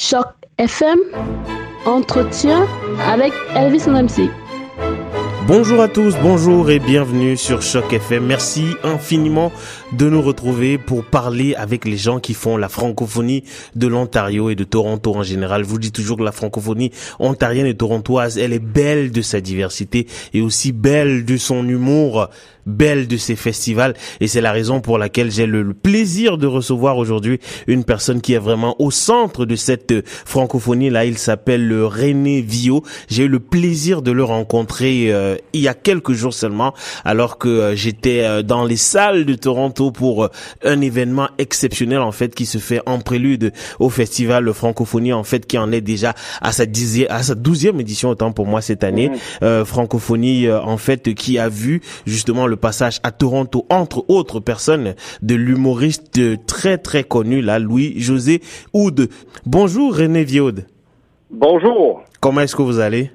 Choc FM, entretien avec Elvis MC. Bonjour à tous, bonjour et bienvenue sur Choc FM. Merci infiniment de nous retrouver pour parler avec les gens qui font la francophonie de l'Ontario et de Toronto en général. Je vous dis toujours que la francophonie ontarienne et torontoise, elle est belle de sa diversité et aussi belle de son humour belle de ces festivals et c'est la raison pour laquelle j'ai le, plaisir de recevoir aujourd'hui une personne qui est vraiment au centre de cette euh, francophonie là. Il s'appelle euh, René Vio. J'ai eu le plaisir de le rencontrer euh, il y a quelques jours seulement alors que j'étais dans les salles de Toronto pour un événement exceptionnel en fait qui se fait en prélude au festival francophonie en fait qui en est déjà à sa dixième, à sa douzième édition autant pour moi cette année. Mmh. francophonie en fait qui a vu justement le passage à Toronto, entre autres personnes, de l'humoriste très très connu, là, Louis-José Oud. Bonjour René Viaude. Bonjour. Comment est-ce que vous allez?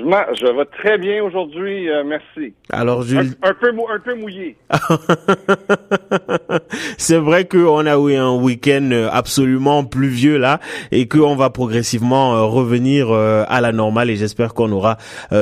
Je, vais très bien aujourd'hui, euh, merci. Alors, je... un, peu, un peu mouillé. c'est vrai qu'on a eu un week-end euh, absolument pluvieux là et qu'on va progressivement euh, revenir à la normale et j'espère qu'on aura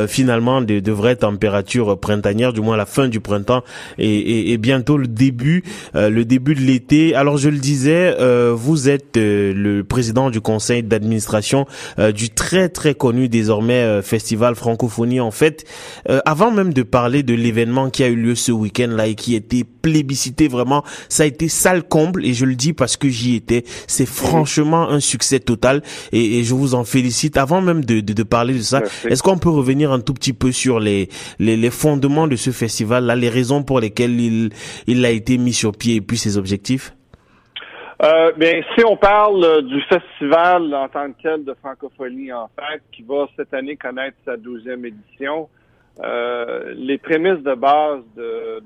finalement de, de, vraies températures printanières, du moins la fin du printemps et, et, bientôt le début, le début de l'été. Alors, je le disais, vous êtes le président du conseil d'administration du très très connu désormais festival francophonie en fait. Euh, avant même de parler de l'événement qui a eu lieu ce week-end là et qui était plébiscité vraiment, ça a été sale comble et je le dis parce que j'y étais. C'est franchement un succès total et, je vous en félicite. Avant même de, de, parler de ça, est-ce qu'on peut revenir un tout petit peu sur les, les, les fondements de ce festival là, les raisons pour lesquelles il, il a été mis sur pied et puis ses objectifs? Euh, bien, si on parle euh, du festival en tant que tel de francophonie, en fait, qui va cette année connaître sa douzième édition, euh, les prémices de base de,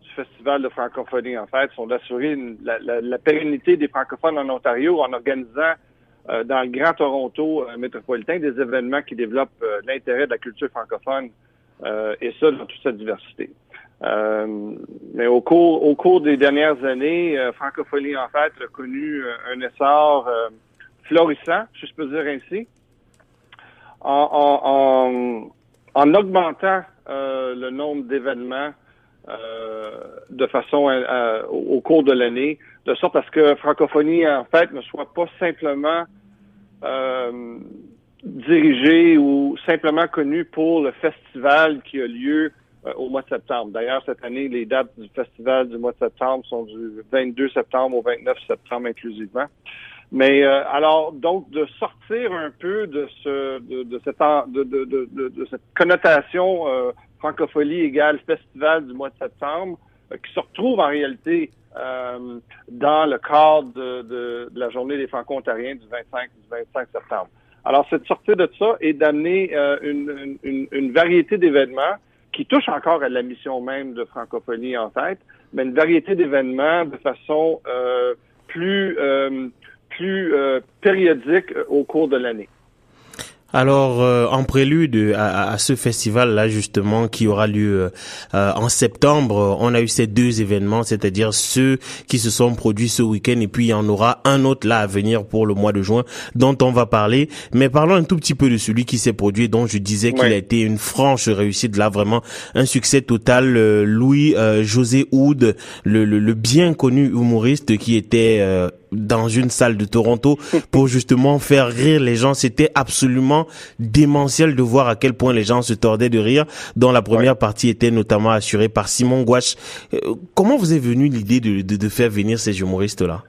du festival de francophonie, en fait, sont d'assurer la, la, pérennité des francophones en Ontario en organisant euh, dans le Grand Toronto métropolitain des événements qui développent l'intérêt de la culture francophone et ça dans toute sa diversité. Euh, mais au cours, au cours des dernières années, euh, Francophonie, en fait, a connu euh, un essor florissant, si je peux dire ainsi, en, en, en augmentant le nombre d'événements de façon au cours de l'année, de sorte à ce que Francophonie, en fait, ne soit pas simplement dirigée ou simplement connue pour le festival qui a lieu euh, au mois de septembre. D'ailleurs, cette année, les dates du festival du mois de septembre sont du 22 septembre au 29 septembre inclusivement. Mais euh, alors, donc, de sortir un peu de ce de, de cette de, de, de, cette connotation euh, francophonie égale festival du mois de septembre, qui se retrouve en réalité dans le cadre de, la journée des Franco-Ontariens du 25 du 25 septembre. Alors, c'est de sortir de ça et d'amener une, une, une, variété d'événements qui touche encore à la mission même de francophonie en fait, mais une variété d'événements de façon euh, plus euh, plus euh, périodique au cours de l'année. Alors, euh, en prélude à, à, ce festival-là, justement, qui aura lieu euh, en septembre, on a eu ces deux événements, c'est-à-dire ceux qui se sont produits ce week-end, et puis il y en aura un autre là à venir pour le mois de juin, dont on va parler. Mais parlons un tout petit peu de celui qui s'est produit, dont je disais qu'il a été une franche réussite, là, vraiment un succès total. Euh, Louis José Oud, le, le, le, bien connu humoriste qui était dans une salle de Toronto pour justement faire rire les gens. C'était absolument démentiel de voir à quel point les gens se tordaient de rire, dont la première partie était notamment assurée par Simon Gouache. Euh, comment vous est venue l'idée de, de, faire venir ces humoristes-là?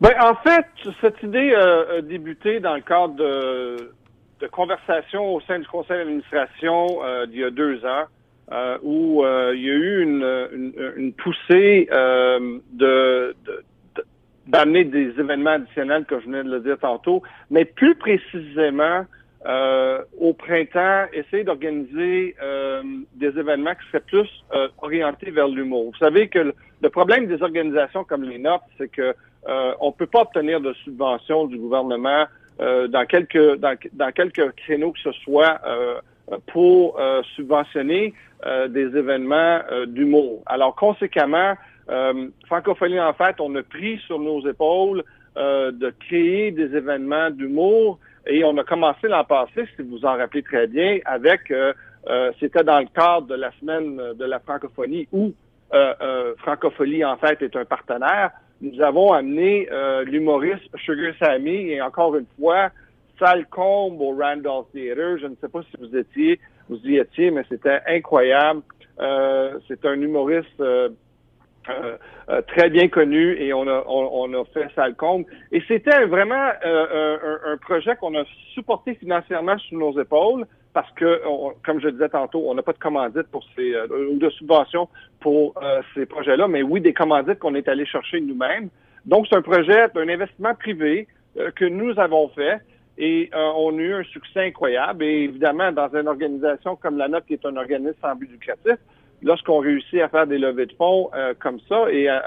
Ben, en fait, cette idée euh, a débuté dans le cadre de, de conversations au sein du conseil d'administration euh, il y a deux ans. où il y a eu une, une, poussée de, d'amener des événements additionnels, comme je venais de le dire tantôt, mais plus précisément, euh, au printemps, essayer d'organiser euh, des événements qui seraient plus euh, orientés vers l'humour. Vous savez que le, problème des organisations comme les nôtres, c'est que on peut pas obtenir de subventions du gouvernement dans quelques dans, dans, quelques créneaux que ce soit pour subventionner des événements d'humour. Alors conséquemment, euh, francophonie, en fait, on a pris sur nos épaules de créer des événements d'humour. Et on a commencé l'an passé, si vous en rappelez très bien, avec, c'était dans le cadre de la semaine de la francophonie où Francophonie, en fait, est un partenaire. Nous avons amené l'humoriste Sugar Sammy et encore une fois, Salcombe au Randolph Theatre. Je ne sais pas si vous étiez, vous y étiez, mais c'était incroyable. Euh, c'est un humoriste euh, euh, très bien connu et on a, on, a fait Salcombe. Et c'était vraiment un, projet qu'on a supporté financièrement sur nos épaules parce que, comme je disais tantôt, on n'a pas de commandite pour ces ou de subvention pour ces projets-là, mais oui des commandites qu'on est allé chercher nous-mêmes. Donc c'est un projet, un investissement privé que nous avons fait et euh, on a eu un succès incroyable. Et évidemment, dans une organisation comme la nôtre, qui est un organisme sans but lucratif, lorsqu'on réussit à faire des levées de fonds euh, comme ça et à,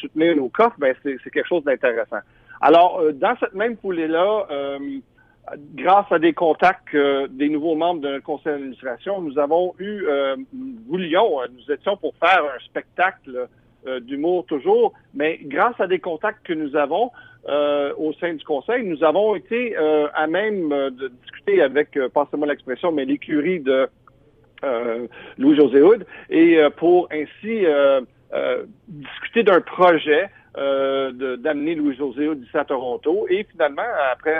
soutenir nos coffres, ben c'est quelque chose d'intéressant. Alors, euh, dans cette même foulée-là, grâce à des contacts des nouveaux membres de notre conseil d'administration, nous avons eu, nous voulions, nous étions pour faire un spectacle d'humour toujours, mais grâce à des contacts que nous avons, euh, au sein du Conseil, nous avons été euh, à même euh, de discuter avec, passez-moi l'expression, mais l'écurie de Louis-José Houd, et pour ainsi discuter d'un projet d'amener Louis-José Houd ici à Toronto. Et finalement, après,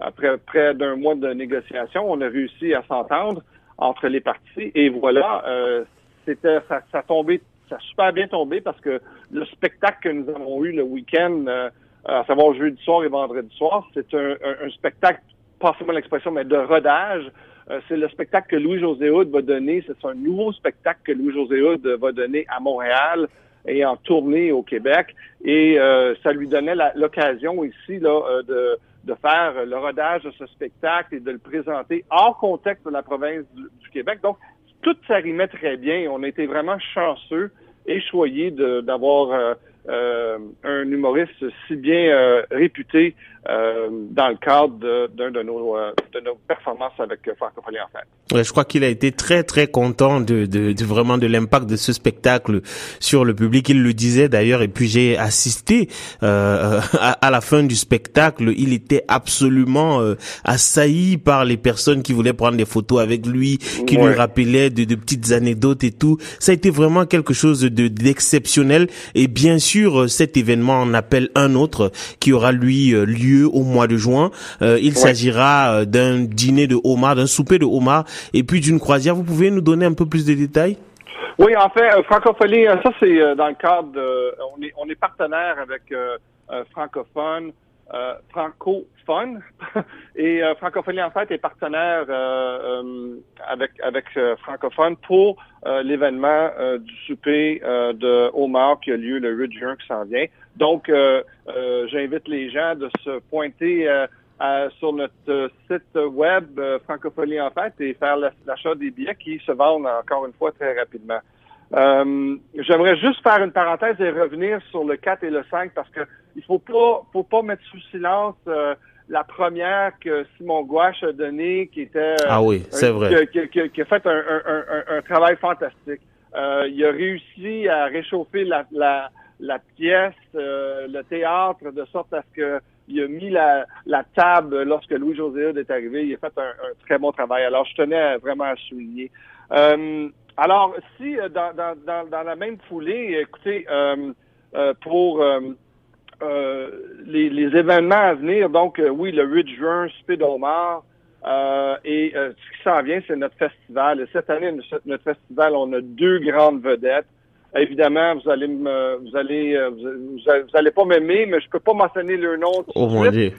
après près d'un mois de négociation, on a réussi à s'entendre entre les parties. Et voilà, c'était ça, ça tombé, ça a super bien tombé parce que le spectacle que nous avons eu le week-end euh, à savoir jeudi soir et vendredi soir. C'est un, un, spectacle, pas seulement l'expression, mais de rodage. Euh, c'est le spectacle que Louis-José Houd va donner. C'est un nouveau spectacle que Louis-José Houd va donner à Montréal et en tournée au Québec. Et euh, ça lui donnait l'occasion ici là, de, de faire le rodage de ce spectacle et de le présenter hors contexte de la province du, du Québec. Donc, tout s'arrimait très bien. On a été vraiment chanceux et choyés d'avoir euh, un humoriste si bien euh, réputé euh, dans le cadre d'un de, nos, de nos performances avec Francophonie en fait. Ouais, je crois qu'il a été très très content de, de, de vraiment de l'impact de ce spectacle sur le public. Il le disait d'ailleurs et puis j'ai assisté euh, à, la fin du spectacle. Il était absolument assailli par les personnes qui voulaient prendre des photos avec lui, qui lui rappelaient de, de, petites anecdotes et tout. Ça a été vraiment quelque chose de d'exceptionnel et bien sûr sûr, euh, cet événement en appelle un autre qui aura lui euh, lieu au mois de juin. Euh, il s'agira d'un dîner de homard, d'un souper de homard et puis d'une croisière. Vous pouvez nous donner un peu plus de détails? Oui, en fait, francophonie, ça c'est dans le cadre de, on est on est partenaire avec francophone euh, francophone. Et euh, Francophonie, en fait, est partenaire euh, euh, avec, avec Francophone pour l'événement du souper de Omar qui a lieu le 8 juin qui s'en vient. Donc, j'invite les gens de se pointer sur notre site web Francophonie, en fait, et faire l'achat des billets qui se vendent encore une fois très rapidement. Euh, J'aimerais juste faire une parenthèse et revenir sur le 4 et le 5 parce que il faut pas faut pas mettre sous silence euh, la première que Simon Gouache a donnée, qui était euh, ah oui, c'est vrai, qui, qui, qui, a fait un, un, un, travail fantastique. Euh, il a réussi à réchauffer la, la, la pièce, le théâtre, de sorte à ce que il a mis la, la table lorsque Louis-José est arrivé. Il a fait un, très bon travail. Alors, je tenais vraiment à souligner. Euh, alors, si euh, dans, dans, dans, dans, la même foulée, écoutez, euh, euh, pour les, les, événements à venir, donc oui, le 8 juin, Speed Omar, et ce qui s'en vient, c'est notre festival. Et cette année, notre festival, on a deux grandes vedettes. Évidemment, vous allez me, vous allez, vous, vous allez pas m'aimer, mais je peux pas mentionner leur nom oh, mon Dieu.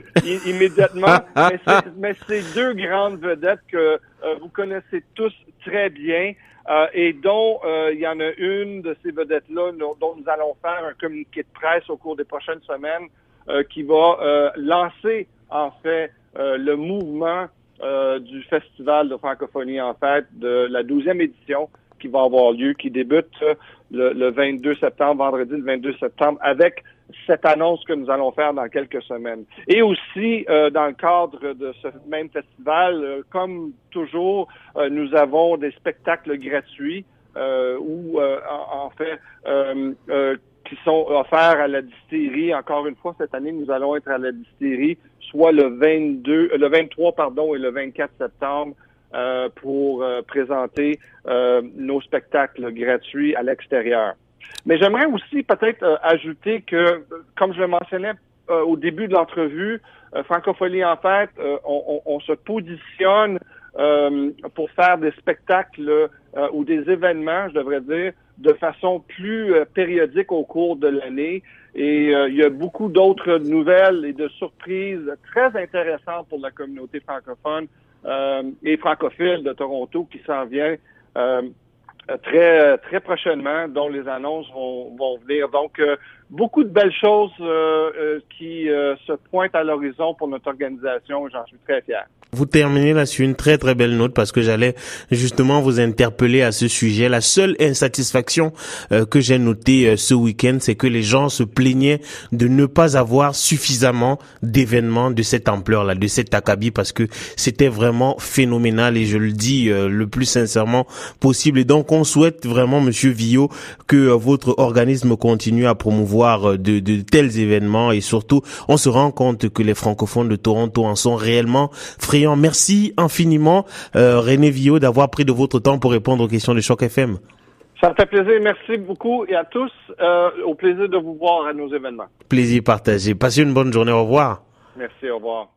immédiatement. mais c'est deux grandes vedettes que vous connaissez tous très bien. Euh, et dont euh, il y en a une de ces vedettes-là dont nous allons faire un communiqué de presse au cours des prochaines semaines euh, qui va lancer en fait le mouvement du Festival de francophonie en fait de la douzième édition qui va avoir lieu, qui débute le, le 22 septembre, vendredi le 22 septembre, avec cette annonce que nous allons faire dans quelques semaines. Et aussi, euh, dans le cadre de ce même festival, euh, comme toujours, euh, nous avons des spectacles gratuits où, en, fait, qui sont offerts à la distillerie. Encore une fois, cette année, nous allons être à la distillerie, soit le 22, le 23 pardon et le 24 septembre. pour présenter nos spectacles gratuits à l'extérieur. Mais j'aimerais aussi peut-être ajouter que, comme je le mentionnais au début de l'entrevue, Francophonie en fait, on, on, se positionne euh, pour faire des spectacles euh, ou des événements, je devrais dire, de façon plus euh, périodique au cours de l'année. Et il y a beaucoup d'autres nouvelles et de surprises très intéressantes pour la communauté francophone et francophile de Toronto qui s'en vient très très prochainement, dont les annonces vont, vont venir. Donc, beaucoup de belles choses qui se pointent à l'horizon pour notre organisation. J'en suis très fier. Vous terminez là sur une très très belle note parce que j'allais justement vous interpeller à ce sujet. La seule insatisfaction euh, que j'ai notée euh, ce week-end, c'est que les gens se plaignaient de ne pas avoir suffisamment d'événements de cette ampleur-là, de cet acabit, parce que c'était vraiment phénoménal et je le dis euh, le plus sincèrement possible. Et donc on souhaite vraiment, Monsieur Villot, que votre organisme continue à promouvoir de, de tels événements et surtout on se rend compte que les francophones de Toronto en sont réellement friands Merci infiniment, euh, René Villot, d'avoir pris de votre temps pour répondre aux questions de Choc FM. Ça me fait plaisir. Merci beaucoup et à tous. Euh, au plaisir de vous voir à nos événements. Plaisir partagé. Passez une bonne journée. Au revoir. Merci. Au revoir.